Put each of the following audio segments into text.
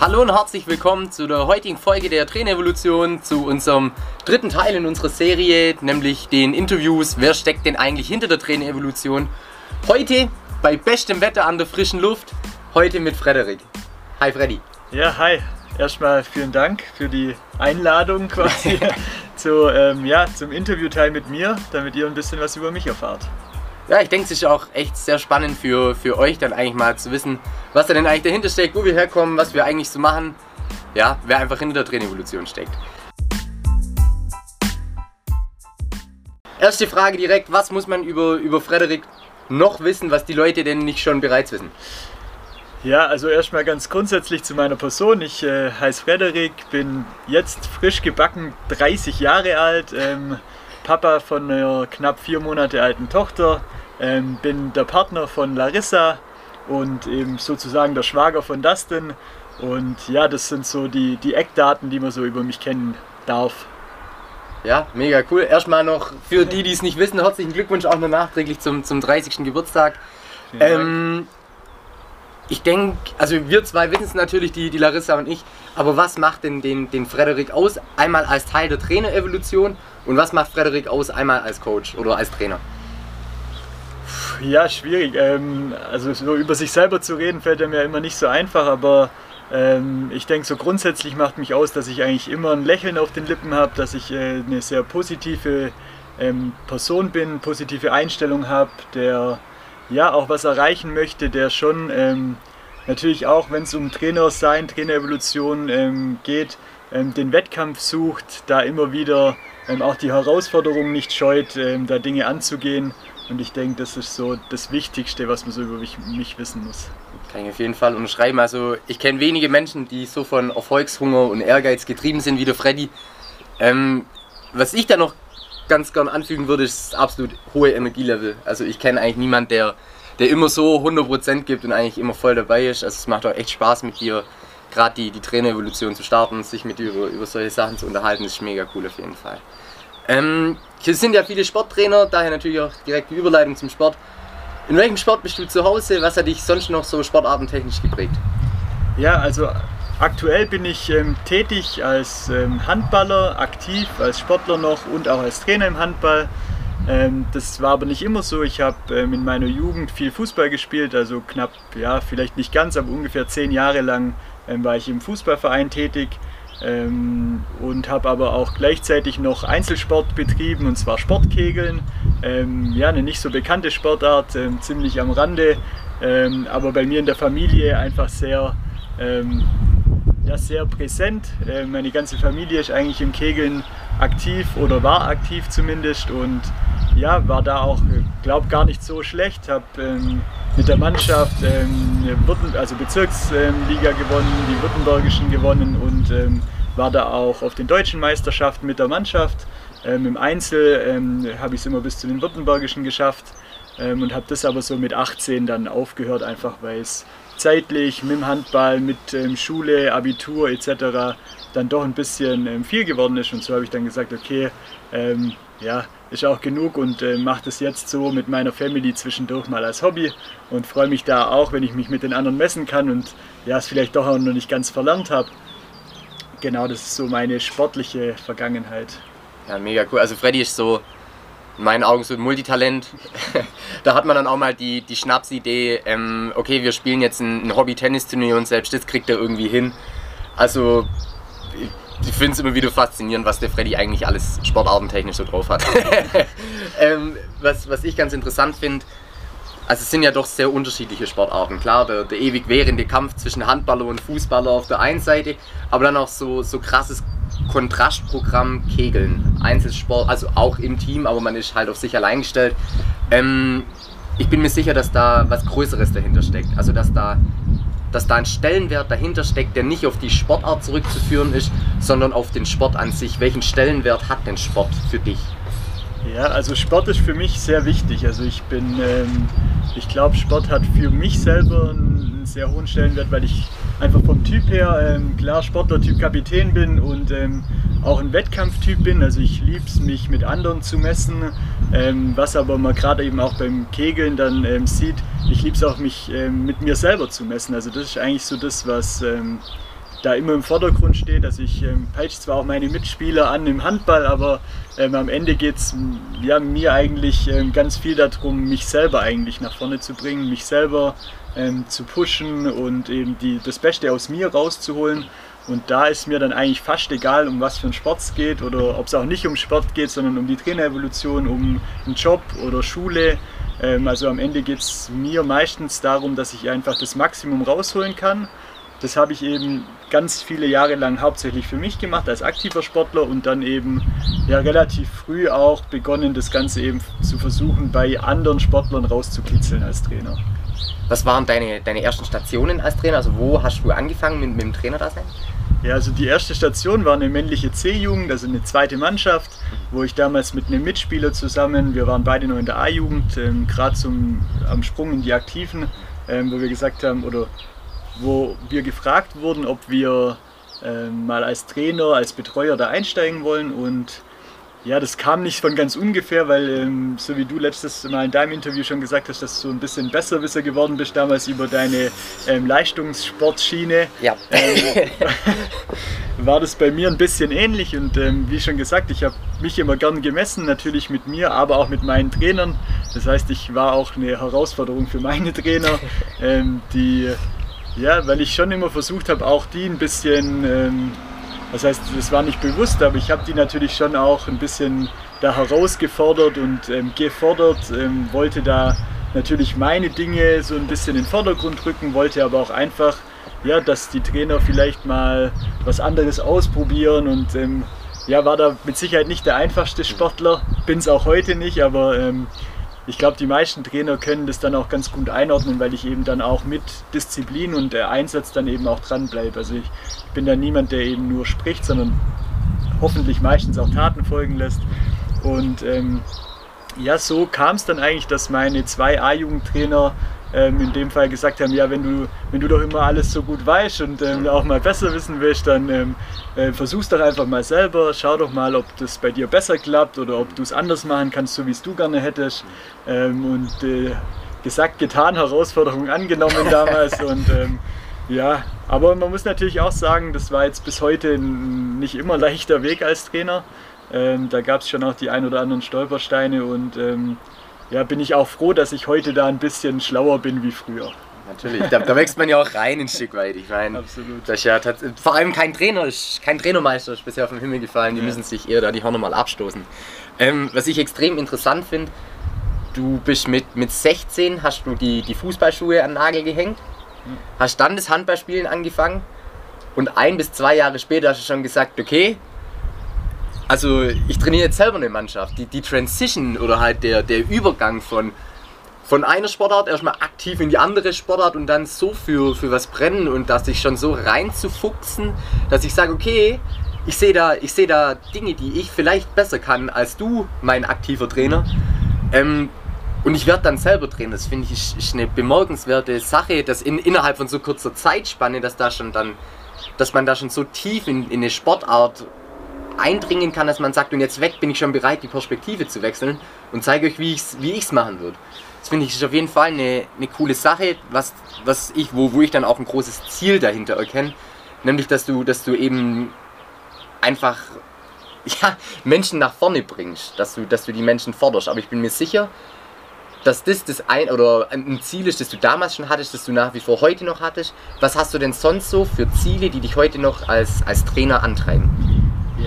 Hallo und herzlich willkommen zu der heutigen Folge der Trainerevolution, zu unserem dritten Teil in unserer Serie, nämlich den Interviews, wer steckt denn eigentlich hinter der Trainerevolution. Heute bei bestem Wetter an der frischen Luft, heute mit Frederik. Hi Freddy. Ja, hi. Erstmal vielen Dank für die Einladung quasi zu, ähm, ja, zum Interviewteil mit mir, damit ihr ein bisschen was über mich erfahrt. Ja, ich denke, es ist auch echt sehr spannend für, für euch dann eigentlich mal zu wissen, was da denn eigentlich dahinter steckt, wo wir herkommen, was wir eigentlich so machen. Ja, wer einfach hinter der Trainevolution steckt. Erste Frage direkt, was muss man über, über Frederik noch wissen, was die Leute denn nicht schon bereits wissen? Ja, also erstmal ganz grundsätzlich zu meiner Person. Ich äh, heiße Frederik, bin jetzt frisch gebacken 30 Jahre alt, ähm, Papa von einer knapp vier Monate alten Tochter, ähm, bin der Partner von Larissa und eben sozusagen der Schwager von Dustin. Und ja, das sind so die, die Eckdaten, die man so über mich kennen darf. Ja, mega cool. Erstmal noch für die, die es nicht wissen, herzlichen Glückwunsch auch noch nachträglich zum, zum 30. Geburtstag. Ähm, ich denke, also wir zwei wissen es natürlich, die, die Larissa und ich, aber was macht denn den, den Frederik aus? Einmal als Teil der Trainerevolution und was macht Frederik aus? Einmal als Coach oder als Trainer? Ja, schwierig. Ähm, also so über sich selber zu reden fällt mir immer nicht so einfach, aber ähm, ich denke, so grundsätzlich macht mich aus, dass ich eigentlich immer ein Lächeln auf den Lippen habe, dass ich äh, eine sehr positive ähm, Person bin, positive Einstellung habe, der ja auch was erreichen möchte, der schon natürlich auch, wenn es um Trainer sein, Trainerevolution geht, den Wettkampf sucht, da immer wieder ähm, auch die Herausforderungen nicht scheut, da Dinge anzugehen und ich denke, das ist so das Wichtigste, was man so über mich, mich wissen muss. Kann ich auf jeden Fall unterschreiben. Also ich kenne wenige Menschen, die so von Erfolgshunger und Ehrgeiz getrieben sind wie der Freddy. Ähm, was ich da noch ganz gern anfügen würde, ist das absolut hohe Energielevel. Also ich kenne eigentlich niemanden, der, der immer so 100% gibt und eigentlich immer voll dabei ist. Also es macht auch echt Spaß mit dir, gerade die, die Trainerevolution zu starten, sich mit über, über solche Sachen zu unterhalten. Ist mega cool auf jeden Fall. Ähm, hier sind ja viele Sporttrainer, daher natürlich auch direkt die Überleitung zum Sport. In welchem Sport bist du zu Hause? Was hat dich sonst noch so sportartentechnisch geprägt? Ja, also aktuell bin ich ähm, tätig als ähm, Handballer, aktiv als Sportler noch und auch als Trainer im Handball. Ähm, das war aber nicht immer so. Ich habe ähm, in meiner Jugend viel Fußball gespielt, also knapp, ja, vielleicht nicht ganz, aber ungefähr zehn Jahre lang ähm, war ich im Fußballverein tätig ähm, und habe aber auch gleichzeitig noch Einzelsport betrieben und zwar Sportkegeln. Ähm, ja, eine nicht so bekannte Sportart, ähm, ziemlich am Rande, ähm, aber bei mir in der Familie einfach sehr, ja, sehr präsent. Meine ganze Familie ist eigentlich im Kegeln aktiv oder war aktiv zumindest und ja, war da auch, glaube gar nicht so schlecht. Habe ähm, mit der Mannschaft ähm, also Bezirksliga gewonnen, die Württembergischen gewonnen und ähm, war da auch auf den deutschen Meisterschaften mit der Mannschaft. Ähm, Im Einzel ähm, habe ich es immer bis zu den Württembergischen geschafft ähm, und habe das aber so mit 18 dann aufgehört, einfach weil es zeitlich mit dem Handball, mit Schule, Abitur etc. dann doch ein bisschen viel geworden ist und so habe ich dann gesagt, okay, ja, ist auch genug und äh, mache das jetzt so mit meiner Family zwischendurch mal als Hobby und freue mich da auch, wenn ich mich mit den anderen messen kann und ja, es vielleicht doch auch noch nicht ganz verlernt habe. Genau, das ist so meine sportliche Vergangenheit. Ja, mega cool. Also Freddy ist so in meinen Augen so ein Multitalent. da hat man dann auch mal die, die Schnapsidee, ähm, okay, wir spielen jetzt ein, ein Hobby-Tennisturnier und selbst das kriegt er irgendwie hin. Also ich finde es immer wieder faszinierend, was der Freddy eigentlich alles sportartentechnisch so drauf hat. ähm, was, was ich ganz interessant finde, also es sind ja doch sehr unterschiedliche Sportarten. Klar, der, der ewig währende Kampf zwischen Handballer und Fußballer auf der einen Seite, aber dann auch so, so krasses Kontrastprogramm Kegeln. Einzelsport, also auch im Team, aber man ist halt auf sich allein gestellt. Ähm, ich bin mir sicher, dass da was Größeres dahinter steckt. Also dass da dass da ein Stellenwert dahinter steckt, der nicht auf die Sportart zurückzuführen ist, sondern auf den Sport an sich. Welchen Stellenwert hat denn Sport für dich? Ja, also Sport ist für mich sehr wichtig. Also ich bin, ähm, ich glaube, Sport hat für mich selber einen sehr hohen Stellenwert, weil ich einfach vom Typ her ähm, klar Sportler Typ Kapitän bin und ähm, auch ein Wettkampftyp bin. Also ich liebe es, mich mit anderen zu messen, ähm, was aber man gerade eben auch beim Kegeln dann ähm, sieht. Ich liebe es auch, mich ähm, mit mir selber zu messen. Also das ist eigentlich so das, was, ähm, da immer im Vordergrund steht. Also ich ähm, peitsche zwar auch meine Mitspieler an im Handball, aber ähm, am Ende geht es ja, mir eigentlich ähm, ganz viel darum, mich selber eigentlich nach vorne zu bringen, mich selber ähm, zu pushen und eben die, das Beste aus mir rauszuholen. Und da ist mir dann eigentlich fast egal, um was für einen Sport es geht oder ob es auch nicht um Sport geht, sondern um die Trainerevolution, um einen Job oder Schule. Ähm, also am Ende geht es mir meistens darum, dass ich einfach das Maximum rausholen kann. Das habe ich eben ganz viele Jahre lang hauptsächlich für mich gemacht als aktiver Sportler und dann eben ja, relativ früh auch begonnen, das Ganze eben zu versuchen, bei anderen Sportlern rauszukitzeln als Trainer. Was waren deine, deine ersten Stationen als Trainer? Also wo hast du angefangen mit, mit dem Trainerdasein? Ja, also die erste Station war eine männliche C-Jugend, also eine zweite Mannschaft, wo ich damals mit einem Mitspieler zusammen, wir waren beide noch in der A-Jugend, ähm, gerade am Sprung in die Aktiven, ähm, wo wir gesagt haben, oder wo wir gefragt wurden, ob wir ähm, mal als Trainer, als Betreuer da einsteigen wollen. Und ja, das kam nicht von ganz ungefähr, weil ähm, so wie du letztes Mal in deinem Interview schon gesagt hast, dass du ein bisschen Besserwisser geworden bist damals über deine ähm, Leistungssportschiene. Ja. Ähm, war das bei mir ein bisschen ähnlich und ähm, wie schon gesagt, ich habe mich immer gern gemessen, natürlich mit mir, aber auch mit meinen Trainern. Das heißt, ich war auch eine Herausforderung für meine Trainer, ähm, die ja, weil ich schon immer versucht habe, auch die ein bisschen ähm, das heißt, das war nicht bewusst, aber ich habe die natürlich schon auch ein bisschen da herausgefordert und ähm, gefordert, ähm, wollte da natürlich meine Dinge so ein bisschen in den Vordergrund rücken, wollte aber auch einfach, ja, dass die Trainer vielleicht mal was anderes ausprobieren und ähm, ja, war da mit Sicherheit nicht der einfachste Sportler, bin es auch heute nicht, aber ähm, ich glaube, die meisten Trainer können das dann auch ganz gut einordnen, weil ich eben dann auch mit Disziplin und der Einsatz dann eben auch dranbleibe. Also ich, bin da niemand, der eben nur spricht, sondern hoffentlich meistens auch Taten folgen lässt. Und ähm, ja, so kam es dann eigentlich, dass meine zwei A-Jugendtrainer ähm, in dem Fall gesagt haben, ja, wenn du, wenn du doch immer alles so gut weißt und ähm, auch mal besser wissen willst, dann ähm, äh, versuch's doch einfach mal selber, schau doch mal, ob das bei dir besser klappt oder ob du es anders machen kannst, so wie es du gerne hättest. Ähm, und äh, gesagt, getan, Herausforderung angenommen damals und ähm, ja, aber man muss natürlich auch sagen, das war jetzt bis heute ein nicht immer leichter Weg als Trainer. Ähm, da gab es schon auch die ein oder anderen Stolpersteine und ähm, ja, bin ich auch froh, dass ich heute da ein bisschen schlauer bin wie früher. Natürlich, da, da wächst man ja auch rein ein Stück weit. Ich meine, das ja vor allem kein Trainer kein Trainermeister ist bisher vom Himmel gefallen. Die ja. müssen sich eher da die Hörner mal abstoßen. Ähm, was ich extrem interessant finde, du bist mit, mit 16, hast du die, die Fußballschuhe an den Nagel gehängt, hast dann das Handballspielen angefangen und ein bis zwei Jahre später hast du schon gesagt, okay, also ich trainiere jetzt selber eine Mannschaft. Die, die Transition oder halt der, der Übergang von, von einer Sportart erstmal aktiv in die andere Sportart und dann so für, für was brennen und dass sich schon so reinzufuchsen, dass ich sage, okay, ich sehe da, seh da Dinge, die ich vielleicht besser kann als du, mein aktiver Trainer. Ähm, und ich werde dann selber Trainer. Das finde ich ist, eine bemerkenswerte Sache, dass in, innerhalb von so kurzer Zeitspanne, dass da schon dann, dass man da schon so tief in, in eine Sportart eindringen kann, dass man sagt, und jetzt weg bin ich schon bereit, die Perspektive zu wechseln und zeige euch, wie ich es wie machen würde. Das finde ich ist auf jeden Fall eine, eine coole Sache, was, was ich, wo, wo ich dann auch ein großes Ziel dahinter erkenne, nämlich dass du, dass du eben einfach ja, Menschen nach vorne bringst, dass du, dass du die Menschen forderst. Aber ich bin mir sicher, dass das das ein oder ein Ziel ist, das du damals schon hattest, das du nach wie vor heute noch hattest. Was hast du denn sonst so für Ziele, die dich heute noch als, als Trainer antreiben?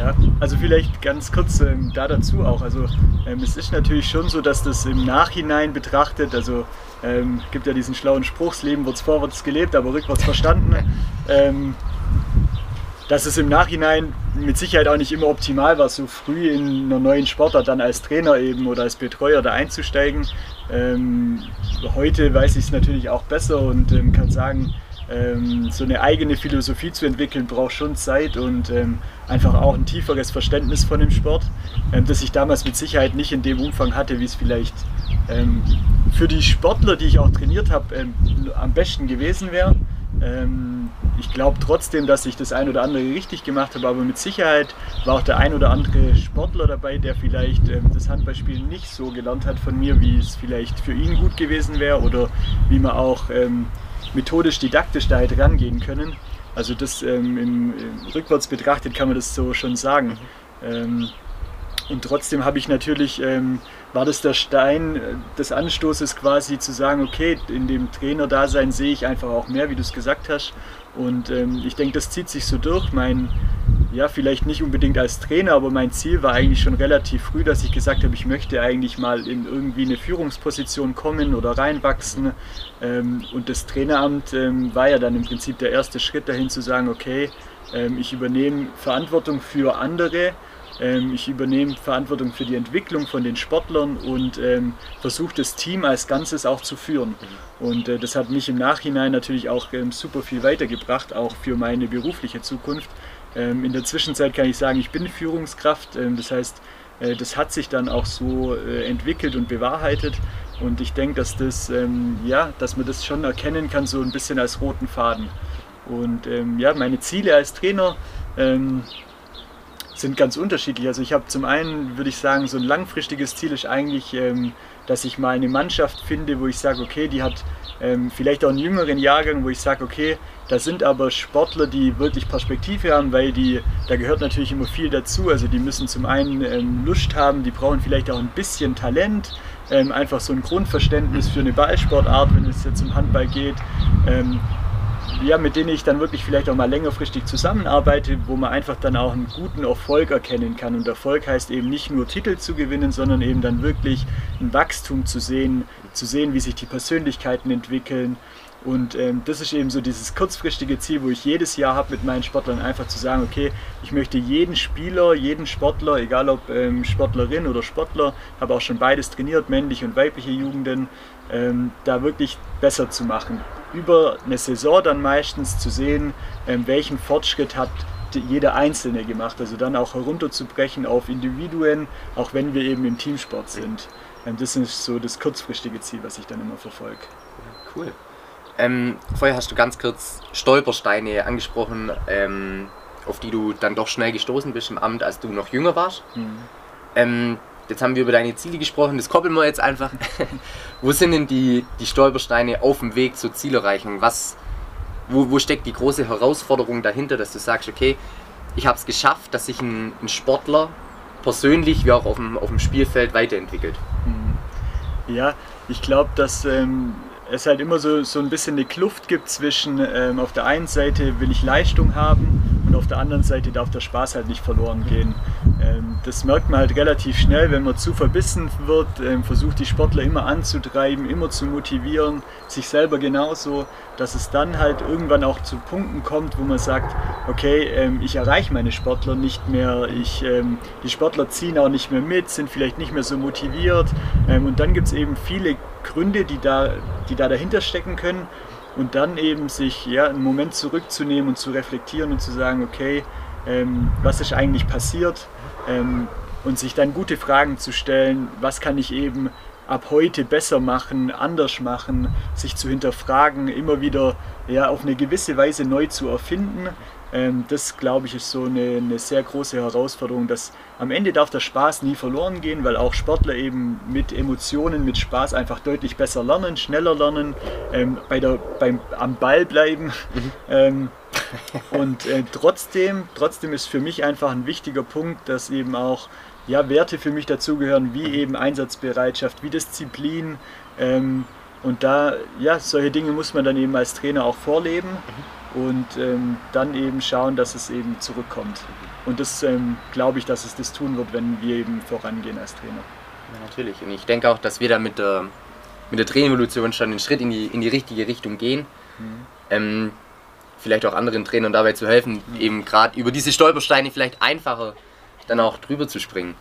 Ja, also vielleicht ganz kurz ähm, da dazu auch. Also ähm, es ist natürlich schon so, dass das im Nachhinein betrachtet, also ähm, gibt ja diesen schlauen Spruch, das Leben wird vorwärts gelebt, aber rückwärts verstanden. Ähm, dass es im Nachhinein mit Sicherheit auch nicht immer optimal war, so früh in einer neuen Sportart dann als Trainer eben oder als Betreuer da einzusteigen. Ähm, heute weiß ich es natürlich auch besser und ähm, kann sagen, ähm, so eine eigene Philosophie zu entwickeln, braucht schon Zeit und ähm, einfach auch ein tieferes Verständnis von dem Sport, ähm, das ich damals mit Sicherheit nicht in dem Umfang hatte, wie es vielleicht ähm, für die Sportler, die ich auch trainiert habe, ähm, am besten gewesen wäre. Ähm, ich glaube trotzdem, dass ich das ein oder andere richtig gemacht habe, aber mit Sicherheit war auch der ein oder andere Sportler dabei, der vielleicht das Handballspielen nicht so gelernt hat von mir, wie es vielleicht für ihn gut gewesen wäre oder wie man auch methodisch, didaktisch da halt rangehen können. Also das ähm, im, rückwärts betrachtet kann man das so schon sagen. Ähm, und trotzdem habe ich natürlich, ähm, war das der Stein äh, des Anstoßes quasi zu sagen, okay, in dem Trainerdasein sehe ich einfach auch mehr, wie du es gesagt hast. Und ähm, ich denke, das zieht sich so durch. Mein, ja, vielleicht nicht unbedingt als Trainer, aber mein Ziel war eigentlich schon relativ früh, dass ich gesagt habe, ich möchte eigentlich mal in irgendwie eine Führungsposition kommen oder reinwachsen. Ähm, und das Traineramt ähm, war ja dann im Prinzip der erste Schritt dahin zu sagen, okay, ähm, ich übernehme Verantwortung für andere ich übernehme Verantwortung für die Entwicklung von den Sportlern und versuche das Team als Ganzes auch zu führen. Mhm. Und äh, das hat mich im Nachhinein natürlich auch super viel weitergebracht, auch für meine berufliche Zukunft. Ähm, in der Zwischenzeit kann ich sagen, ich bin Führungskraft. Ähm, das heißt, äh, das hat sich dann auch so äh, entwickelt und bewahrheitet. Und ich denke, dass, das, ähm, ja, dass man das schon erkennen kann, so ein bisschen als roten Faden. Und ja, meine Ziele als Trainer sind ganz unterschiedlich. Also ich habe zum einen, würde ich sagen, so ein langfristiges Ziel ist eigentlich, dass ich mal eine Mannschaft finde, wo ich sage, okay, die hat vielleicht auch einen jüngeren Jahrgang, wo ich sage, okay, da sind aber Sportler, die wirklich Perspektive haben, weil die, da gehört natürlich immer viel dazu. Also die müssen zum einen ähm, Lust haben, die brauchen vielleicht auch ein bisschen Talent, ähm, einfach so ein Grundverständnis für eine Ballsportart, wenn es jetzt um Handball geht. Ähm, ja, mit denen ich dann wirklich vielleicht auch mal längerfristig zusammenarbeite, wo man einfach dann auch einen guten Erfolg erkennen kann. Und Erfolg heißt eben nicht nur Titel zu gewinnen, sondern eben dann wirklich ein Wachstum zu sehen, zu sehen, wie sich die Persönlichkeiten entwickeln. Und ähm, das ist eben so dieses kurzfristige Ziel, wo ich jedes Jahr habe mit meinen Sportlern einfach zu sagen, okay, ich möchte jeden Spieler, jeden Sportler, egal ob ähm, Sportlerin oder Sportler, habe auch schon beides trainiert, männliche und weibliche Jugenden, ähm, da wirklich besser zu machen über eine Saison dann meistens zu sehen, ähm, welchen Fortschritt hat jeder Einzelne gemacht. Also dann auch herunterzubrechen auf Individuen, auch wenn wir eben im Teamsport sind. Ähm, das ist so das kurzfristige Ziel, was ich dann immer verfolge. Cool. Ähm, vorher hast du ganz kurz Stolpersteine angesprochen, ähm, auf die du dann doch schnell gestoßen bist im Amt, als du noch jünger warst. Mhm. Ähm, Jetzt haben wir über deine Ziele gesprochen, das koppeln wir jetzt einfach. wo sind denn die, die Stolpersteine auf dem Weg zur Zielerreichung? Was, wo, wo steckt die große Herausforderung dahinter, dass du sagst, okay, ich habe es geschafft, dass sich ein, ein, Sportler persönlich wie auch auf dem, auf dem Spielfeld weiterentwickelt? Mhm. Ja, ich glaube, dass ähm, es halt immer so, so ein bisschen eine Kluft gibt zwischen ähm, auf der einen Seite will ich Leistung haben und auf der anderen Seite darf der Spaß halt nicht verloren gehen. Ähm, das merkt man halt relativ schnell, wenn man zu verbissen wird, ähm, versucht die Sportler immer anzutreiben, immer zu motivieren, sich selber genauso, dass es dann halt irgendwann auch zu Punkten kommt, wo man sagt, okay, ähm, ich erreiche meine Sportler nicht mehr, ich, die Sportler ziehen auch nicht mehr mit, sind vielleicht nicht mehr so motiviert und dann gibt es eben viele Gründe, die da, die da dahinter stecken können. Und dann eben sich ja, einen Moment zurückzunehmen und zu reflektieren und zu sagen, okay, ähm, was ist eigentlich passiert? Ähm, und sich dann gute Fragen zu stellen, was kann ich eben ab heute besser machen, anders machen, sich zu hinterfragen, immer wieder ja, auf eine gewisse Weise neu zu erfinden. Ähm, das, glaube ich, ist so eine, eine, sehr große Herausforderung, dass am Ende darf der Spaß nie verloren gehen, weil auch Sportler eben mit Emotionen, mit Spaß einfach deutlich besser lernen, schneller lernen, ähm, bei der, beim, am Ball bleiben. Mhm. Ähm, und äh, trotzdem, trotzdem ist für mich einfach ein wichtiger Punkt, dass eben auch ja, Werte für mich dazugehören, wie eben Einsatzbereitschaft, wie Disziplin. Ähm, und da, ja, solche Dinge muss man dann eben als Trainer auch vorleben und ähm, dann eben schauen, dass es eben zurückkommt. Und das ähm, glaube ich, dass es das tun wird, wenn wir eben vorangehen als Trainer. Ja, natürlich. Und ich denke auch, dass wir da mit der, mit der Trainevolution schon einen Schritt in die, in die richtige Richtung gehen. Mhm. Ähm, vielleicht auch anderen Trainern dabei zu helfen, mhm. eben gerade über diese Stolpersteine vielleicht einfacher dann auch drüber zu springen.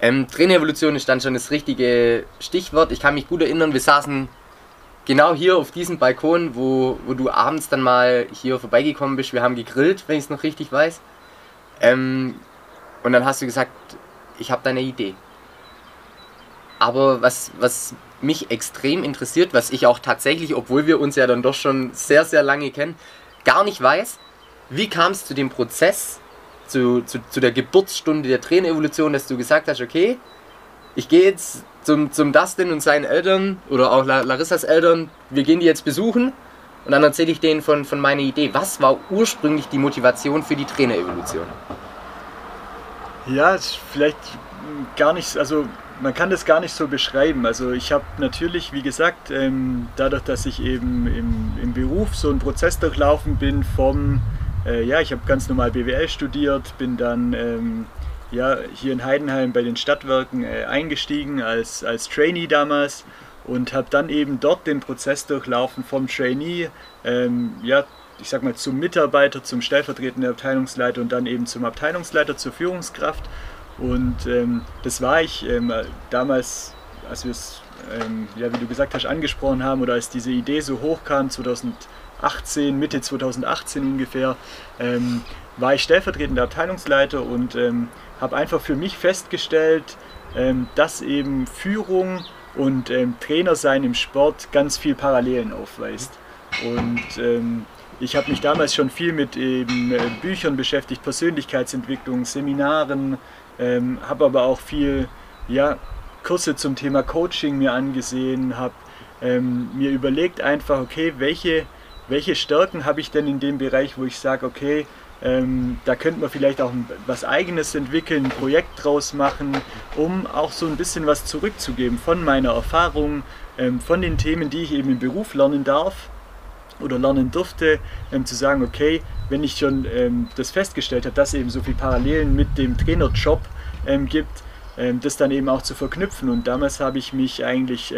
Ähm, Trainerevolution ist dann schon das richtige Stichwort. Ich kann mich gut erinnern, wir saßen genau hier auf diesem Balkon, wo, wo du abends dann mal hier vorbeigekommen bist. Wir haben gegrillt, wenn ich es noch richtig weiß. Ähm, und dann hast du gesagt, ich habe da eine Idee. Aber was, was mich extrem interessiert, was ich auch tatsächlich, obwohl wir uns ja dann doch schon sehr, sehr lange kennen, gar nicht weiß, wie kam es zu dem Prozess, zu, zu, zu der Geburtsstunde der Trainerevolution, dass du gesagt hast, okay, ich gehe jetzt zum, zum Dustin und seinen Eltern oder auch Larissas Eltern, wir gehen die jetzt besuchen und dann erzähle ich denen von, von meiner Idee. Was war ursprünglich die Motivation für die Trainerevolution? Ja, vielleicht gar nicht, also man kann das gar nicht so beschreiben. Also ich habe natürlich, wie gesagt, ähm, dadurch, dass ich eben im, im Beruf so einen Prozess durchlaufen bin vom, äh, ja, ich habe ganz normal BWL studiert, bin dann ähm, ja, hier in Heidenheim bei den Stadtwerken äh, eingestiegen als, als Trainee damals und habe dann eben dort den Prozess durchlaufen vom Trainee, ähm, ja, ich sag mal zum Mitarbeiter, zum stellvertretenden Abteilungsleiter und dann eben zum Abteilungsleiter, zur Führungskraft. Und ähm, das war ich ähm, damals, als wir es, ähm, ja, wie du gesagt hast, angesprochen haben oder als diese Idee so hochkam, 2018, Mitte 2018 ungefähr, ähm, war ich stellvertretender Abteilungsleiter und ähm, habe einfach für mich festgestellt, ähm, dass eben Führung und ähm, Trainer sein im Sport ganz viel Parallelen aufweist. Und ähm, ich habe mich damals schon viel mit eben, äh, Büchern beschäftigt, Persönlichkeitsentwicklung, Seminaren, habe aber auch viel ja, Kurse zum Thema Coaching mir angesehen, habe mir überlegt einfach, okay, welche, welche Stärken habe ich denn in dem Bereich, wo ich sage, okay, ähm, da könnte man vielleicht auch was Eigenes entwickeln, ein Projekt draus machen, um auch so ein bisschen was zurückzugeben von meiner Erfahrung, ähm, von den Themen, die ich eben im Beruf lernen darf oder lernen durfte, ähm, zu sagen, okay, wenn ich schon ähm, das festgestellt habe, dass es eben so viele Parallelen mit dem Trainerjob ähm, gibt, ähm, das dann eben auch zu verknüpfen. Und damals habe ich mich eigentlich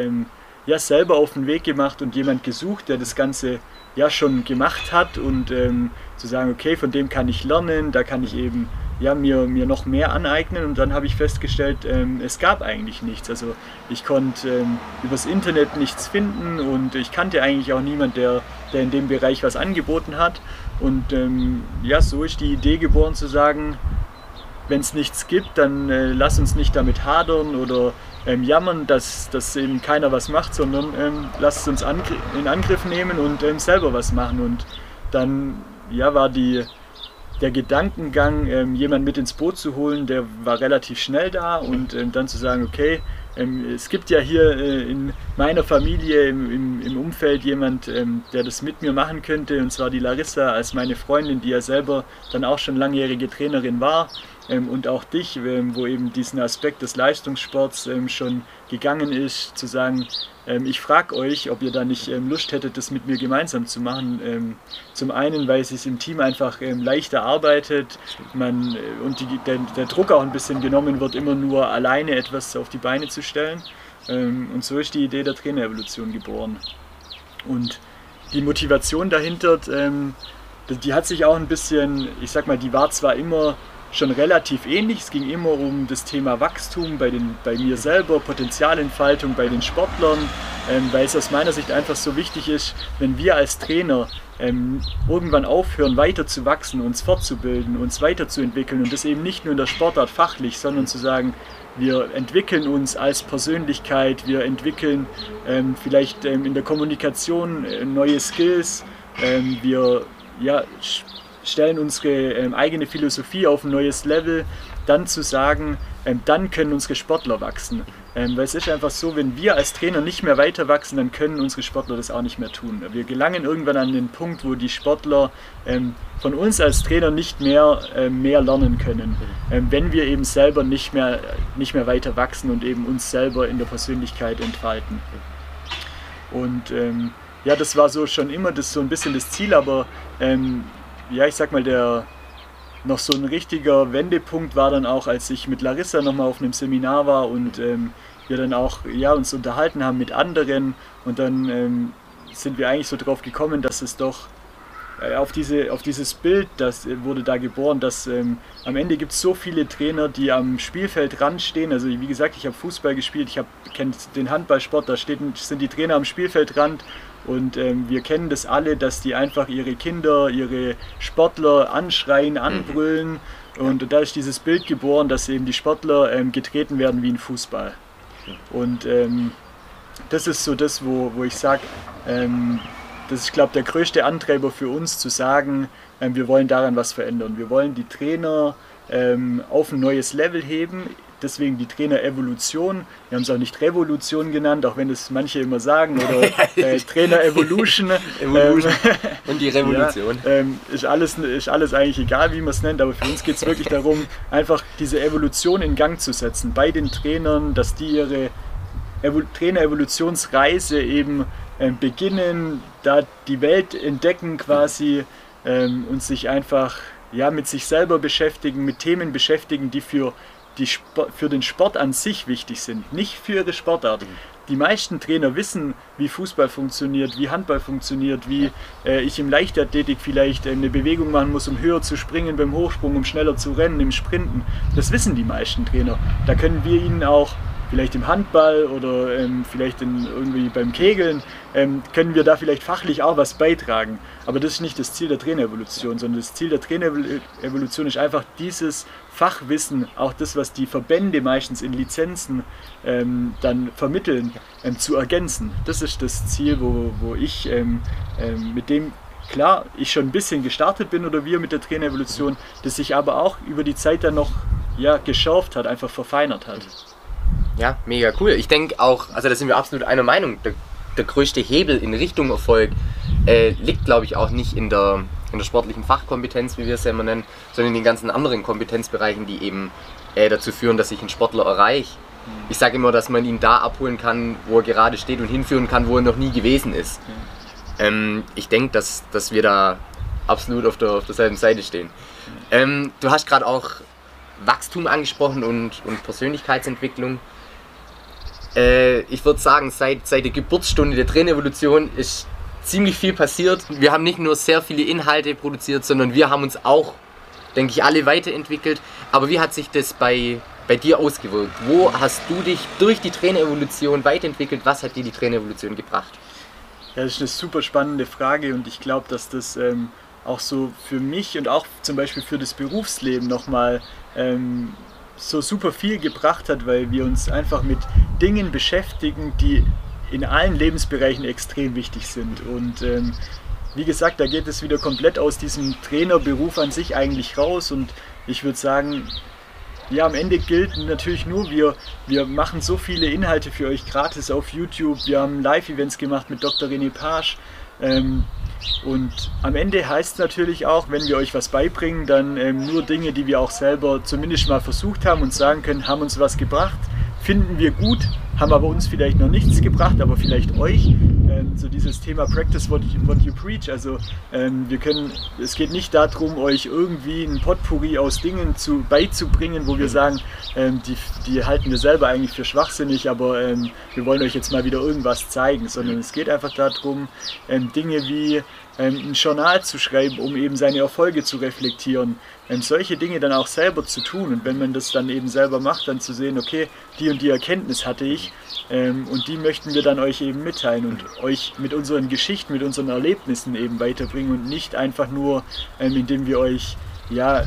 ja selber auf den Weg gemacht und jemand gesucht, der das Ganze ja schon gemacht hat und ähm, zu sagen, okay, von dem kann ich lernen, da kann ich eben ja, mir, mir noch mehr aneignen und dann habe ich festgestellt, ähm, es gab eigentlich nichts. Also ich konnte ähm, übers Internet nichts finden und ich kannte eigentlich auch niemand, der, der in dem Bereich was angeboten hat. Und ähm, ja, so ist die Idee geboren zu sagen, wenn es nichts gibt, dann äh, lass uns nicht damit hadern oder ähm, jammern, dass, dass eben keiner was macht, sondern ähm, lass es uns angr in Angriff nehmen und ähm, selber was machen. Und dann ja, war die, der Gedankengang, ähm, jemanden mit ins Boot zu holen, der war relativ schnell da. Und ähm, dann zu sagen, okay, ähm, es gibt ja hier äh, in meiner Familie im, im, im Umfeld jemand, ähm, der das mit mir machen könnte. Und zwar die Larissa als meine Freundin, die ja selber dann auch schon langjährige Trainerin war und auch dich, ähm, wo eben diesen Aspekt des Leistungssports ähm, schon gegangen ist, zu sagen, ähm, ich frage euch, ob ihr da nicht ähm, Lust hättet, das mit mir gemeinsam zu machen. Ähm, zum einen, weil es sich im Team einfach leichter arbeitet man, äh, und die, der, der, Druck auch ein bisschen genommen wird, immer nur alleine etwas auf die Beine zu stellen. und so ist die Idee der Trainerevolution geboren. Und die Motivation dahinter, die hat sich auch ein bisschen, ich sag mal, die war zwar immer schon relativ ähnlich. Es ging immer um das Thema Wachstum bei, den, bei mir selber, Potenzialentfaltung bei den Sportlern, ähm, weil es aus meiner Sicht einfach so wichtig ist, wenn wir als Trainer ähm, irgendwann aufhören, weiter zu wachsen, uns fortzubilden, uns weiterzuentwickeln und das eben nicht nur in der Sportart fachlich, sondern zu sagen, wir entwickeln uns als Persönlichkeit, wir entwickeln ähm, vielleicht ähm, in der Kommunikation äh, neue Skills, ähm, wir ja, stellen unsere ähm, eigene Philosophie auf ein neues Level, dann zu sagen, ähm, dann können unsere Sportler wachsen. Ähm, weil es ist einfach so, wenn wir als Trainer nicht mehr weiter wachsen, dann können unsere Sportler das auch nicht mehr tun. Wir gelangen irgendwann an den Punkt, wo die Sportler ähm, von uns als Trainer nicht mehr, äh, mehr lernen können, ähm, wenn wir eben selber nicht mehr, nicht mehr weiter wachsen und eben uns selber in der Persönlichkeit entfalten. Und ähm, ja, das war so schon immer das so ein bisschen das Ziel, aber ähm, ja, ich sag mal, der noch so ein richtiger Wendepunkt war dann auch, als ich mit Larissa nochmal auf einem Seminar war und ähm, wir dann auch ja, uns unterhalten haben mit anderen und dann ähm, sind wir eigentlich so drauf gekommen, dass es doch äh, auf, diese, auf dieses Bild, das äh, wurde da geboren, dass ähm, am Ende gibt es so viele Trainer, die am Spielfeldrand stehen. Also wie gesagt, ich habe Fußball gespielt, ich kenne den Handballsport, da steht, sind die Trainer am Spielfeldrand und ähm, wir kennen das alle, dass die einfach ihre Kinder, ihre Sportler anschreien, mhm. anbrüllen. Mhm. Und da ist dieses Bild geboren, dass eben die Sportler ähm, getreten werden wie ein Fußball. Und ähm, das ist so das, wo, wo ich sage, ähm, das ist, glaube ich, der größte Antreiber für uns zu sagen, ähm, wir wollen daran was verändern. Wir wollen die Trainer ähm, auf ein neues Level heben, deswegen die Trainer-Evolution. Wir haben es auch nicht Revolution genannt, auch wenn es manche immer sagen, oder äh, Trainer-Evolution. Evolution und die Revolution. Ja, ähm, ist, alles, ist alles eigentlich egal, wie man es nennt, aber für uns geht es wirklich darum, einfach diese Evolution in Gang zu setzen bei den Trainern, dass die ihre Trainer-Evolutionsreise eben äh, beginnen, da die Welt entdecken quasi ähm, und sich einfach ja, mit sich selber beschäftigen, mit Themen beschäftigen, die für, die für den Sport an sich wichtig sind, nicht für ihre Sportart. Mhm. Die meisten Trainer wissen, wie Fußball funktioniert, wie Handball funktioniert, wie äh, ich im Leichtathletik vielleicht äh, eine Bewegung machen muss, um höher zu springen beim Hochsprung, um schneller zu rennen, im Sprinten. Das wissen die meisten Trainer. Da können wir ihnen auch vielleicht im Handball oder ähm, vielleicht in, irgendwie beim Kegeln, ähm, können wir da vielleicht fachlich auch was beitragen. Aber das ist nicht das Ziel der Trainerevolution, sondern das Ziel der Trainerevolution ist einfach dieses Fachwissen, auch das, was die Verbände meistens in Lizenzen ähm, dann vermitteln, ähm, zu ergänzen. Das ist das Ziel, wo, wo ich ähm, ähm, mit dem klar, ich schon ein bisschen gestartet bin oder wir mit der Trainerevolution, das sich aber auch über die Zeit dann noch ja, geschärft hat, einfach verfeinert hat. Ja, mega cool. Ich denke auch, also da sind wir absolut einer Meinung. Der, der größte Hebel in Richtung Erfolg äh, liegt, glaube ich, auch nicht in der, in der sportlichen Fachkompetenz, wie wir es ja immer nennen, sondern in den ganzen anderen Kompetenzbereichen, die eben äh, dazu führen, dass ich einen Sportler erreiche. Mhm. Ich sage immer, dass man ihn da abholen kann, wo er gerade steht und hinführen kann, wo er noch nie gewesen ist. Ähm, ich denke, dass, dass wir da absolut auf, der, auf derselben Seite stehen. Ähm, du hast gerade auch Wachstum angesprochen und, und Persönlichkeitsentwicklung. Äh, ich würde sagen, seit, seit der Geburtsstunde der Trainevolution ist ziemlich viel passiert. Wir haben nicht nur sehr viele Inhalte produziert, sondern wir haben uns auch, denke ich, alle weiterentwickelt. Aber wie hat sich das bei, bei dir ausgewirkt? Wo hast du dich durch die Trainerevolution weiterentwickelt? Was hat dir die Trainerevolution gebracht? Ja, das ist eine super spannende Frage und ich glaube, dass das ähm, auch so für mich und auch zum Beispiel für das Berufsleben nochmal ähm, so super viel gebracht hat, weil wir uns einfach mit Dingen beschäftigen, die in allen Lebensbereichen extrem wichtig sind. Und ähm, wie gesagt, da geht es wieder komplett aus diesem Trainerberuf an sich eigentlich raus. Und ich würde sagen, ja, am Ende gilt natürlich nur, wir, wir machen so viele Inhalte für euch gratis auf YouTube. Wir haben Live-Events gemacht mit Dr. René Page. Ähm, und am Ende heißt es natürlich auch, wenn wir euch was beibringen, dann ähm, nur Dinge, die wir auch selber zumindest mal versucht haben und sagen können, haben uns was gebracht, finden wir gut, haben aber uns vielleicht noch nichts gebracht, aber vielleicht euch. Ähm, so dieses Thema Practice what you, what you preach. Also ähm, wir können, es geht nicht darum, euch irgendwie ein Potpourri aus Dingen zu, beizubringen, wo wir sagen, ähm, die, die halten wir selber eigentlich für schwachsinnig, aber ähm, wir wollen euch jetzt mal wieder irgendwas zeigen, sondern es geht einfach darum, ähm, Dinge wie ein Journal zu schreiben, um eben seine Erfolge zu reflektieren, ähm, solche Dinge dann auch selber zu tun und wenn man das dann eben selber macht, dann zu sehen, okay, die und die Erkenntnis hatte ich ähm, und die möchten wir dann euch eben mitteilen und euch mit unseren Geschichten, mit unseren Erlebnissen eben weiterbringen und nicht einfach nur, ähm, indem wir euch ja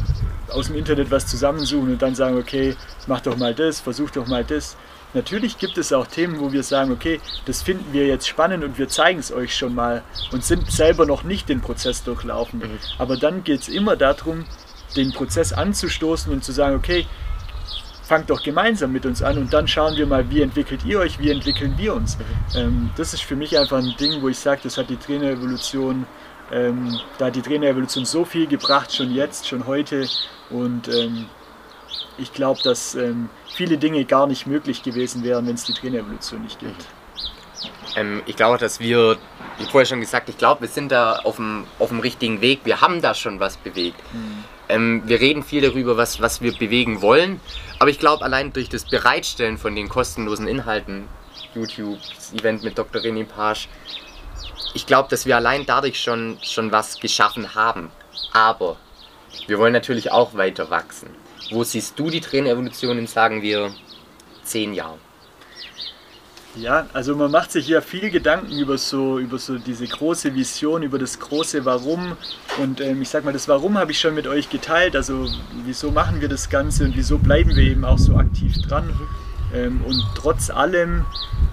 aus dem Internet was zusammensuchen und dann sagen, okay, mach doch mal das, versuch doch mal das. Natürlich gibt es auch Themen, wo wir sagen, okay, das finden wir jetzt spannend und wir zeigen es euch schon mal und sind selber noch nicht den Prozess durchlaufen. Mhm. Aber dann geht es immer darum, den Prozess anzustoßen und zu sagen, okay, fangt doch gemeinsam mit uns an und dann schauen wir mal, wie entwickelt ihr euch, wie entwickeln wir uns. Mhm. Ähm, das ist für mich einfach ein Ding, wo ich sage, das hat die Trainerevolution, ähm, da hat die Trainerevolution so viel gebracht, schon jetzt, schon heute und ähm, ich glaube, dass ähm, viele Dinge gar nicht möglich gewesen wären, wenn es die Trainerevolution nicht gibt. Ähm, ich glaube, dass wir, wie vorher schon gesagt, ich glaube, wir sind da auf dem, auf dem richtigen Weg. Wir haben da schon was bewegt. Mhm. Ähm, wir reden viel darüber, was, was wir bewegen wollen. Aber ich glaube, allein durch das Bereitstellen von den kostenlosen Inhalten, YouTube, das Event mit Dr. René Page, ich glaube, dass wir allein dadurch schon, schon was geschaffen haben. Aber wir wollen natürlich auch weiter wachsen. Wo siehst du die Trainerevolution in, sagen wir, zehn Jahren? Ja, also man macht sich ja viel Gedanken über so, über so diese große Vision, über das große Warum. Und ähm, ich sag mal, das Warum habe ich schon mit euch geteilt. Also wieso machen wir das Ganze und wieso bleiben wir eben auch so aktiv dran. Ähm, und trotz allem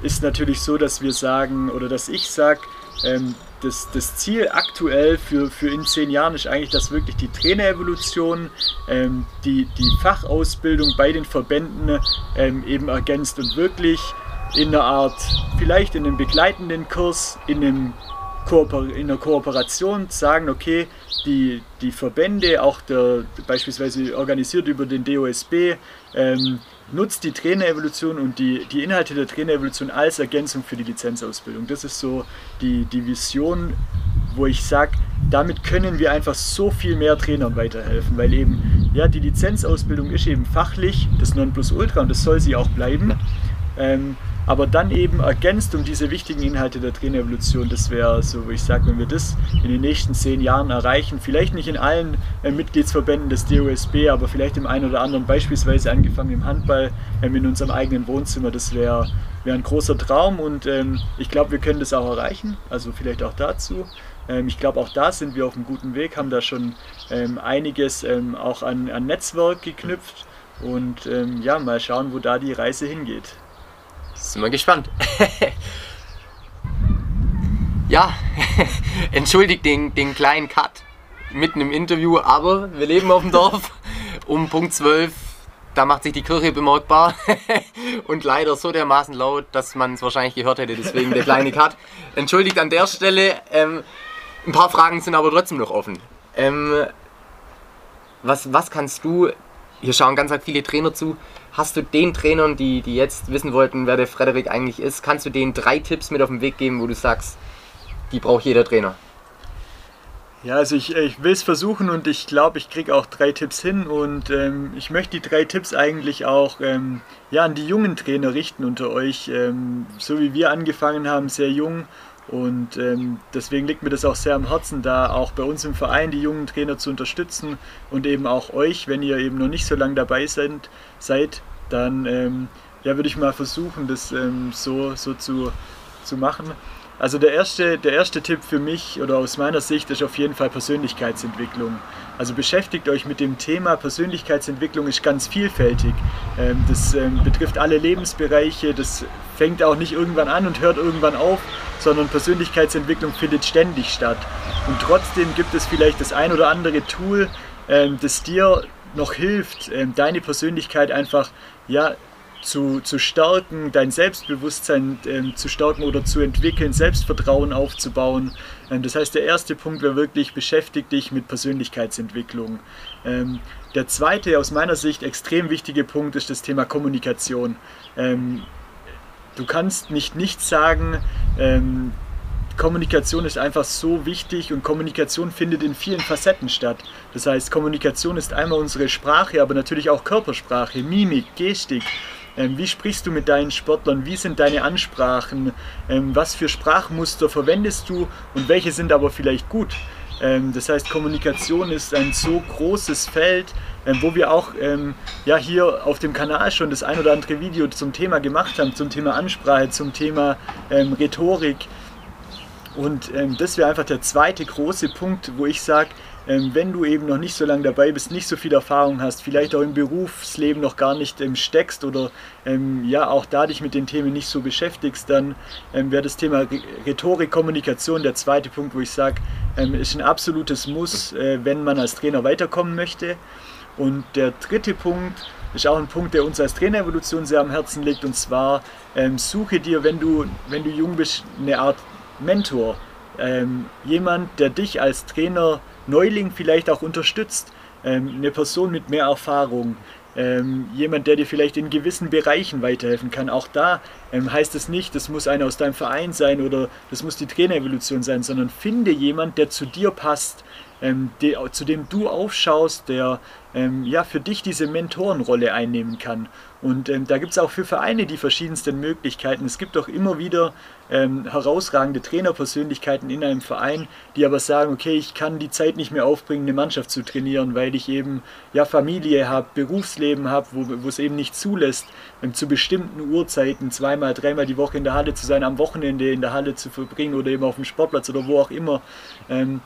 ist natürlich so, dass wir sagen oder dass ich sage, ähm, das, das Ziel aktuell für, für in zehn Jahren ist eigentlich, dass wirklich die Trainerevolution ähm, die, die Fachausbildung bei den Verbänden ähm, eben ergänzt und wirklich in einer Art, vielleicht in einem begleitenden Kurs, in, einem in einer Kooperation sagen, okay, die, die Verbände, auch der, beispielsweise organisiert über den DOSB, ähm, nutzt die Trainerevolution und die, die Inhalte der Trainerevolution als Ergänzung für die Lizenzausbildung. Das ist so die, die Vision, wo ich sage, damit können wir einfach so viel mehr Trainern weiterhelfen, weil eben ja, die Lizenzausbildung ist eben fachlich das Nonplusultra und das soll sie auch bleiben. Ähm, aber dann eben ergänzt um diese wichtigen Inhalte der Trainerevolution. Das wäre so, wo ich sage, wenn wir das in den nächsten zehn Jahren erreichen, vielleicht nicht in allen äh, Mitgliedsverbänden des DOSB, aber vielleicht im einen oder anderen, beispielsweise angefangen im Handball, ähm, in unserem eigenen Wohnzimmer, das wäre wär ein großer Traum und ähm, ich glaube, wir können das auch erreichen. Also vielleicht auch dazu. Ähm, ich glaube, auch da sind wir auf einem guten Weg, haben da schon ähm, einiges ähm, auch an, an Netzwerk geknüpft und ähm, ja, mal schauen, wo da die Reise hingeht. Sind wir gespannt. ja, entschuldigt den, den kleinen Cut mitten im Interview, aber wir leben auf dem Dorf. Um Punkt 12, da macht sich die Kirche bemerkbar und leider so dermaßen laut, dass man es wahrscheinlich gehört hätte, deswegen der kleine Cut. Entschuldigt an der Stelle. Ähm, ein paar Fragen sind aber trotzdem noch offen. Ähm, was, was kannst du, hier schauen ganz viele Trainer zu, Hast du den Trainern, die, die jetzt wissen wollten, wer der Frederik eigentlich ist, kannst du denen drei Tipps mit auf den Weg geben, wo du sagst, die braucht jeder Trainer? Ja, also ich, ich will es versuchen und ich glaube, ich kriege auch drei Tipps hin und ähm, ich möchte die drei Tipps eigentlich auch ähm, ja, an die jungen Trainer richten unter euch. Ähm, so wie wir angefangen haben, sehr jung und ähm, deswegen liegt mir das auch sehr am Herzen, da auch bei uns im Verein die jungen Trainer zu unterstützen und eben auch euch, wenn ihr eben noch nicht so lange dabei seid, seid dann ähm, ja, würde ich mal versuchen, das ähm, so, so zu, zu machen. Also der erste, der erste Tipp für mich oder aus meiner Sicht ist auf jeden Fall Persönlichkeitsentwicklung. Also beschäftigt euch mit dem Thema. Persönlichkeitsentwicklung ist ganz vielfältig. Ähm, das ähm, betrifft alle Lebensbereiche. Das fängt auch nicht irgendwann an und hört irgendwann auf, sondern Persönlichkeitsentwicklung findet ständig statt. Und trotzdem gibt es vielleicht das ein oder andere Tool, ähm, das dir noch hilft, deine Persönlichkeit einfach ja, zu, zu stärken, dein Selbstbewusstsein ähm, zu stärken oder zu entwickeln, Selbstvertrauen aufzubauen. Ähm, das heißt, der erste Punkt wäre wirklich, beschäftigt dich mit Persönlichkeitsentwicklung. Ähm, der zweite, aus meiner Sicht extrem wichtige Punkt ist das Thema Kommunikation. Ähm, du kannst nicht nichts sagen. Ähm, Kommunikation ist einfach so wichtig und Kommunikation findet in vielen Facetten statt. Das heißt, Kommunikation ist einmal unsere Sprache, aber natürlich auch Körpersprache, Mimik, Gestik. Ähm, wie sprichst du mit deinen Sportlern? Wie sind deine Ansprachen? Ähm, was für Sprachmuster verwendest du und welche sind aber vielleicht gut? Ähm, das heißt, Kommunikation ist ein so großes Feld, wo wir auch ja, hier auf dem Kanal schon das ein oder andere Video zum Thema gemacht haben, zum Thema Ansprache, zum Thema Rhetorik. Und das wäre einfach der zweite große Punkt, wo ich sage, wenn du eben noch nicht so lange dabei bist, nicht so viel Erfahrung hast, vielleicht auch im Berufsleben noch gar nicht ähm, steckst oder ähm, ja auch da dich mit den Themen nicht so beschäftigst, dann ähm, wäre das Thema Rhetorik, Kommunikation der zweite Punkt, wo ich sage, ähm, ist ein absolutes Muss, äh, wenn man als Trainer weiterkommen möchte. Und der dritte Punkt ist auch ein Punkt, der uns als Trainerevolution sehr am Herzen liegt, und zwar ähm, suche dir, wenn du, wenn du jung bist, eine Art Mentor. jemand, der dich als Trainer Neuling vielleicht auch unterstützt. Ähm, eine Person mit mehr Erfahrung, ähm, jemand, der dir vielleicht in gewissen Bereichen weiterhelfen kann. Auch da ähm, heißt es nicht, das muss einer aus deinem Verein sein oder das muss die Trainerevolution sein, sondern finde jemand, der zu dir passt, ähm, de, zu dem du aufschaust, der ähm, ja, für dich diese Mentorenrolle einnehmen kann. Und ähm, da gibt es auch für Vereine die verschiedensten Möglichkeiten. Es gibt auch immer wieder ähm, herausragende Trainerpersönlichkeiten in einem Verein, die aber sagen, okay, ich kann die Zeit nicht mehr aufbringen, eine Mannschaft zu trainieren, weil ich eben ja Familie habe, Berufsleben habe, wo es eben nicht zulässt, ähm, zu bestimmten Uhrzeiten zweimal, dreimal die Woche in der Halle zu sein, am Wochenende in der Halle zu verbringen oder eben auf dem Sportplatz oder wo auch immer. Ähm,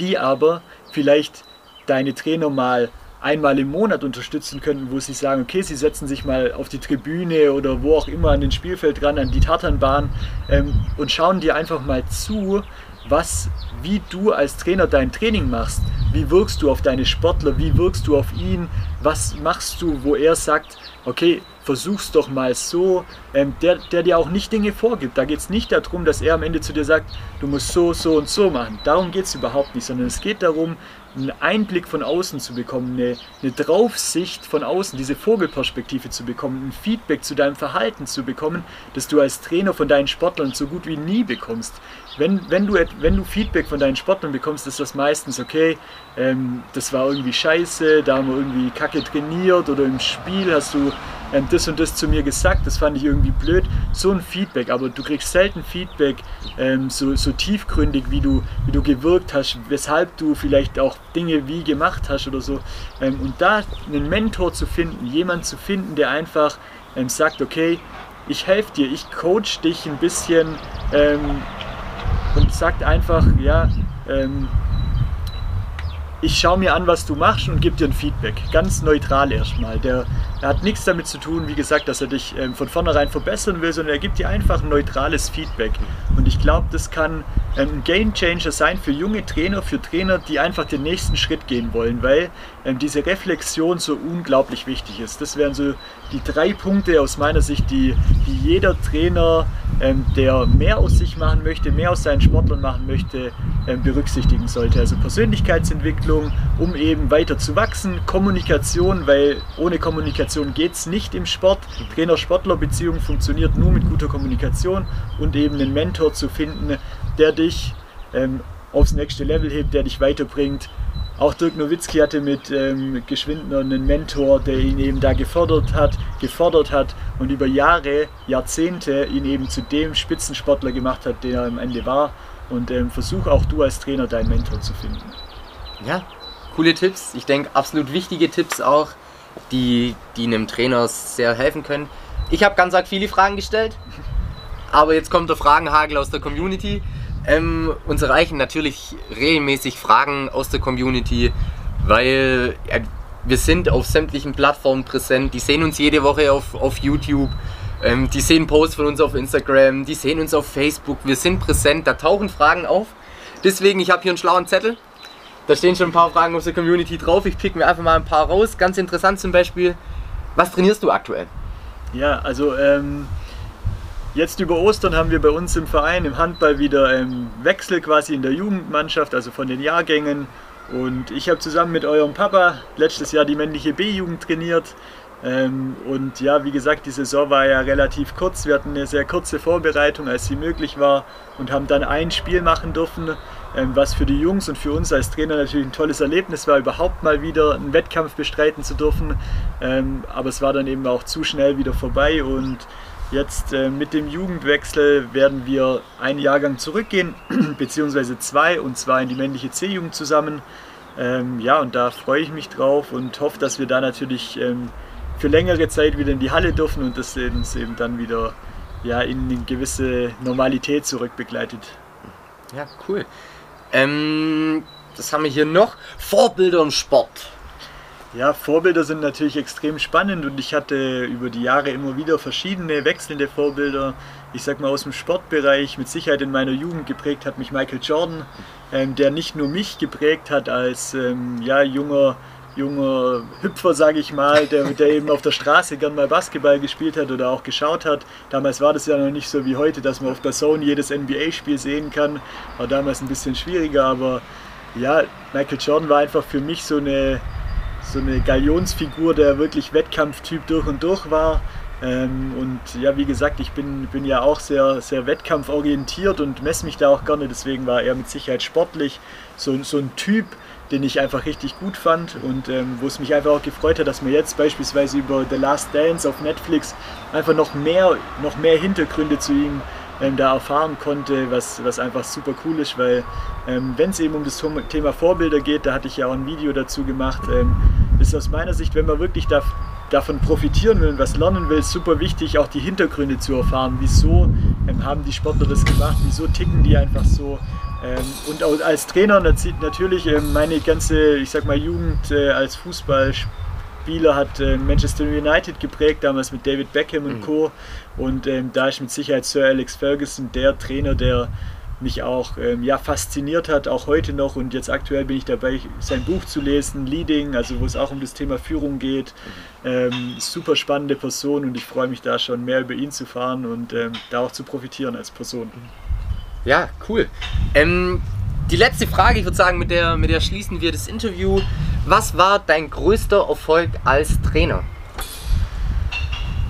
die aber vielleicht deine Trainer mal einmal im Monat unterstützen könnten, wo sie sagen, okay, sie setzen sich mal auf die Tribüne oder wo auch immer an den Spielfeld ran, an die Tatanbahn ähm, und schauen dir einfach mal zu, was, wie du als Trainer dein Training machst. Wie wirkst du auf deine Sportler? Wie wirkst du auf ihn? Was machst du, wo er sagt, okay, versuch's doch mal so, ähm, der, der dir auch nicht Dinge vorgibt. Da geht es nicht darum, dass er am Ende zu dir sagt, du musst so, so und so machen. Darum geht es überhaupt nicht, sondern es geht darum, einen Einblick von außen zu bekommen, eine, eine Draufsicht von außen, diese Vogelperspektive zu bekommen, ein Feedback zu deinem Verhalten zu bekommen, das du als Trainer von deinen Sportlern so gut wie nie bekommst. Wenn, wenn, du, wenn du Feedback von deinen Sportlern bekommst, ist das meistens okay, ähm, das war irgendwie scheiße, da haben wir irgendwie kacke trainiert oder im Spiel hast du ähm, das und das zu mir gesagt, das fand ich irgendwie blöd. So ein Feedback, aber du kriegst selten Feedback ähm, so, so tiefgründig, wie du, wie du gewirkt hast, weshalb du vielleicht auch Dinge wie gemacht hast oder so. Ähm, und da einen Mentor zu finden, jemand zu finden, der einfach ähm, sagt, okay, ich helfe dir, ich coach dich ein bisschen ähm, und sagt einfach, ja, ähm, ich schaue mir an, was du machst und gebe dir ein Feedback. Ganz neutral erstmal. Der, der, hat nichts damit zu tun, wie gesagt, dass er dich ähm, von vornherein verbessern will, sondern er gibt dir einfach ein neutrales Feedback. Und ich glaube, das kann ähm, ein Game Changer sein für junge Trainer, für Trainer, die einfach den nächsten Schritt gehen wollen, weil diese Reflexion so unglaublich wichtig ist. Das wären so die drei Punkte aus meiner Sicht, die, die jeder Trainer, ähm, der mehr aus sich machen möchte, mehr aus seinen Sportlern machen möchte, ähm, berücksichtigen sollte. Also Persönlichkeitsentwicklung, um eben weiter zu wachsen, Kommunikation, weil ohne Kommunikation geht es nicht im Sport. Trainer-Sportler-Beziehung funktioniert nur mit guter Kommunikation und eben einen Mentor zu finden, der dich ähm, aufs nächste Level hebt, der dich weiterbringt auch Dirk Nowitzki hatte mit ähm, Geschwindner einen Mentor, der ihn eben da gefördert hat, gefordert hat und über Jahre, Jahrzehnte ihn eben zu dem Spitzensportler gemacht hat, der er am Ende war. Und ähm, versuch auch du als Trainer deinen Mentor zu finden. Ja, coole Tipps. Ich denke, absolut wichtige Tipps auch, die, die einem Trainer sehr helfen können. Ich habe ganz arg viele Fragen gestellt, aber jetzt kommt der Fragenhagel aus der Community. Ähm, uns erreichen natürlich regelmäßig Fragen aus der Community, weil ja, wir sind auf sämtlichen Plattformen präsent. Die sehen uns jede Woche auf, auf YouTube. Ähm, die sehen Posts von uns auf Instagram. Die sehen uns auf Facebook. Wir sind präsent. Da tauchen Fragen auf. Deswegen, ich habe hier einen schlauen Zettel. Da stehen schon ein paar Fragen aus der Community drauf. Ich pick mir einfach mal ein paar raus. Ganz interessant zum Beispiel. Was trainierst du aktuell? Ja, also ähm, Jetzt über Ostern haben wir bei uns im Verein im Handball wieder einen Wechsel quasi in der Jugendmannschaft, also von den Jahrgängen. Und ich habe zusammen mit eurem Papa letztes Jahr die männliche B-Jugend trainiert. Ähm, und ja, wie gesagt, die Saison war ja relativ kurz. Wir hatten eine sehr kurze Vorbereitung, als sie möglich war, und haben dann ein Spiel machen dürfen, ähm, was für die Jungs und für uns als Trainer natürlich ein tolles Erlebnis war, überhaupt mal wieder einen Wettkampf bestreiten zu dürfen. Ähm, aber es war dann eben auch zu schnell wieder vorbei und Jetzt äh, mit dem Jugendwechsel werden wir einen Jahrgang zurückgehen, beziehungsweise zwei, und zwar in die männliche C-Jugend zusammen. Ähm, ja, und da freue ich mich drauf und hoffe, dass wir da natürlich ähm, für längere Zeit wieder in die Halle dürfen und das uns eben dann wieder ja, in eine gewisse Normalität zurückbegleitet. Ja, cool. Ähm, das haben wir hier noch. Vorbilder im Sport. Ja, Vorbilder sind natürlich extrem spannend und ich hatte über die Jahre immer wieder verschiedene wechselnde Vorbilder. Ich sag mal aus dem Sportbereich, mit Sicherheit in meiner Jugend geprägt hat mich Michael Jordan, ähm, der nicht nur mich geprägt hat als ähm, ja, junger, junger Hüpfer, sage ich mal, der, der eben auf der Straße gern mal Basketball gespielt hat oder auch geschaut hat. Damals war das ja noch nicht so wie heute, dass man auf der Zone jedes NBA-Spiel sehen kann. War damals ein bisschen schwieriger, aber ja, Michael Jordan war einfach für mich so eine so eine Galionsfigur, der wirklich Wettkampftyp durch und durch war. Ähm, und ja, wie gesagt, ich bin, bin ja auch sehr, sehr wettkampforientiert und messe mich da auch gerne. Deswegen war er mit Sicherheit sportlich so, so ein Typ, den ich einfach richtig gut fand und ähm, wo es mich einfach auch gefreut hat, dass man jetzt beispielsweise über The Last Dance auf Netflix einfach noch mehr, noch mehr Hintergründe zu ihm ähm, da erfahren konnte, was, was einfach super cool ist, weil ähm, wenn es eben um das Thema Vorbilder geht, da hatte ich ja auch ein Video dazu gemacht, ähm, ist aus meiner Sicht, wenn man wirklich da, davon profitieren will und was lernen will, super wichtig, auch die Hintergründe zu erfahren, wieso ähm, haben die Sportler das gemacht, wieso ticken die einfach so. Ähm, und auch als Trainer natürlich ähm, meine ganze, ich sag mal, Jugend äh, als Fußballspieler hat äh, Manchester United geprägt, damals mit David Beckham und mhm. Co. Und ähm, da ist mit Sicherheit Sir Alex Ferguson der Trainer, der mich auch ähm, ja, fasziniert hat, auch heute noch. Und jetzt aktuell bin ich dabei, sein Buch zu lesen, Leading, also wo es auch um das Thema Führung geht. Ähm, super spannende Person und ich freue mich da schon mehr über ihn zu fahren und ähm, da auch zu profitieren als Person. Ja, cool. Ähm, die letzte Frage, ich würde sagen, mit der, mit der schließen wir das Interview. Was war dein größter Erfolg als Trainer?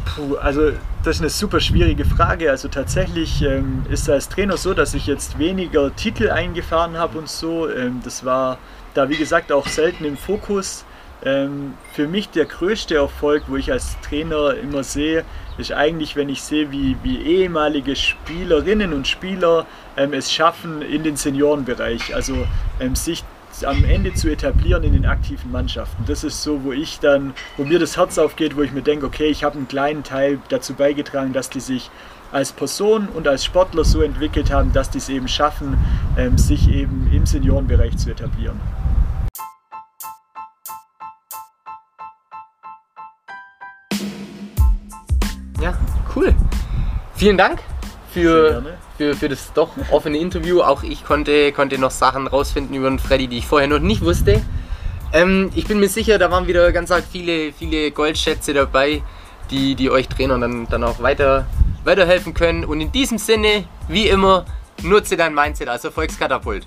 Puh, also das ist eine super schwierige Frage. Also tatsächlich ähm, ist als Trainer so, dass ich jetzt weniger Titel eingefahren habe und so. Ähm, das war da wie gesagt auch selten im Fokus. Ähm, für mich der größte Erfolg, wo ich als Trainer immer sehe, ist eigentlich, wenn ich sehe, wie, wie ehemalige Spielerinnen und Spieler ähm, es schaffen in den Seniorenbereich, also ähm, sich am Ende zu etablieren in den aktiven Mannschaften. Das ist so, wo ich dann, wo mir das Herz aufgeht, wo ich mir denke, okay, ich habe einen kleinen Teil dazu beigetragen, dass die sich als Person und als Sportler so entwickelt haben, dass die es eben schaffen, ähm, sich eben im Seniorenbereich zu etablieren. Ja, cool. Vielen Dank für, für, für das doch offene Interview. Auch ich konnte, konnte noch Sachen rausfinden über den Freddy, die ich vorher noch nicht wusste. Ähm, ich bin mir sicher, da waren wieder ganz halt viele, viele Goldschätze dabei, die, die euch Trainern dann, dann auch weiter, weiterhelfen können. Und in diesem Sinne, wie immer, nutze dein Mindset als Erfolgskatapult.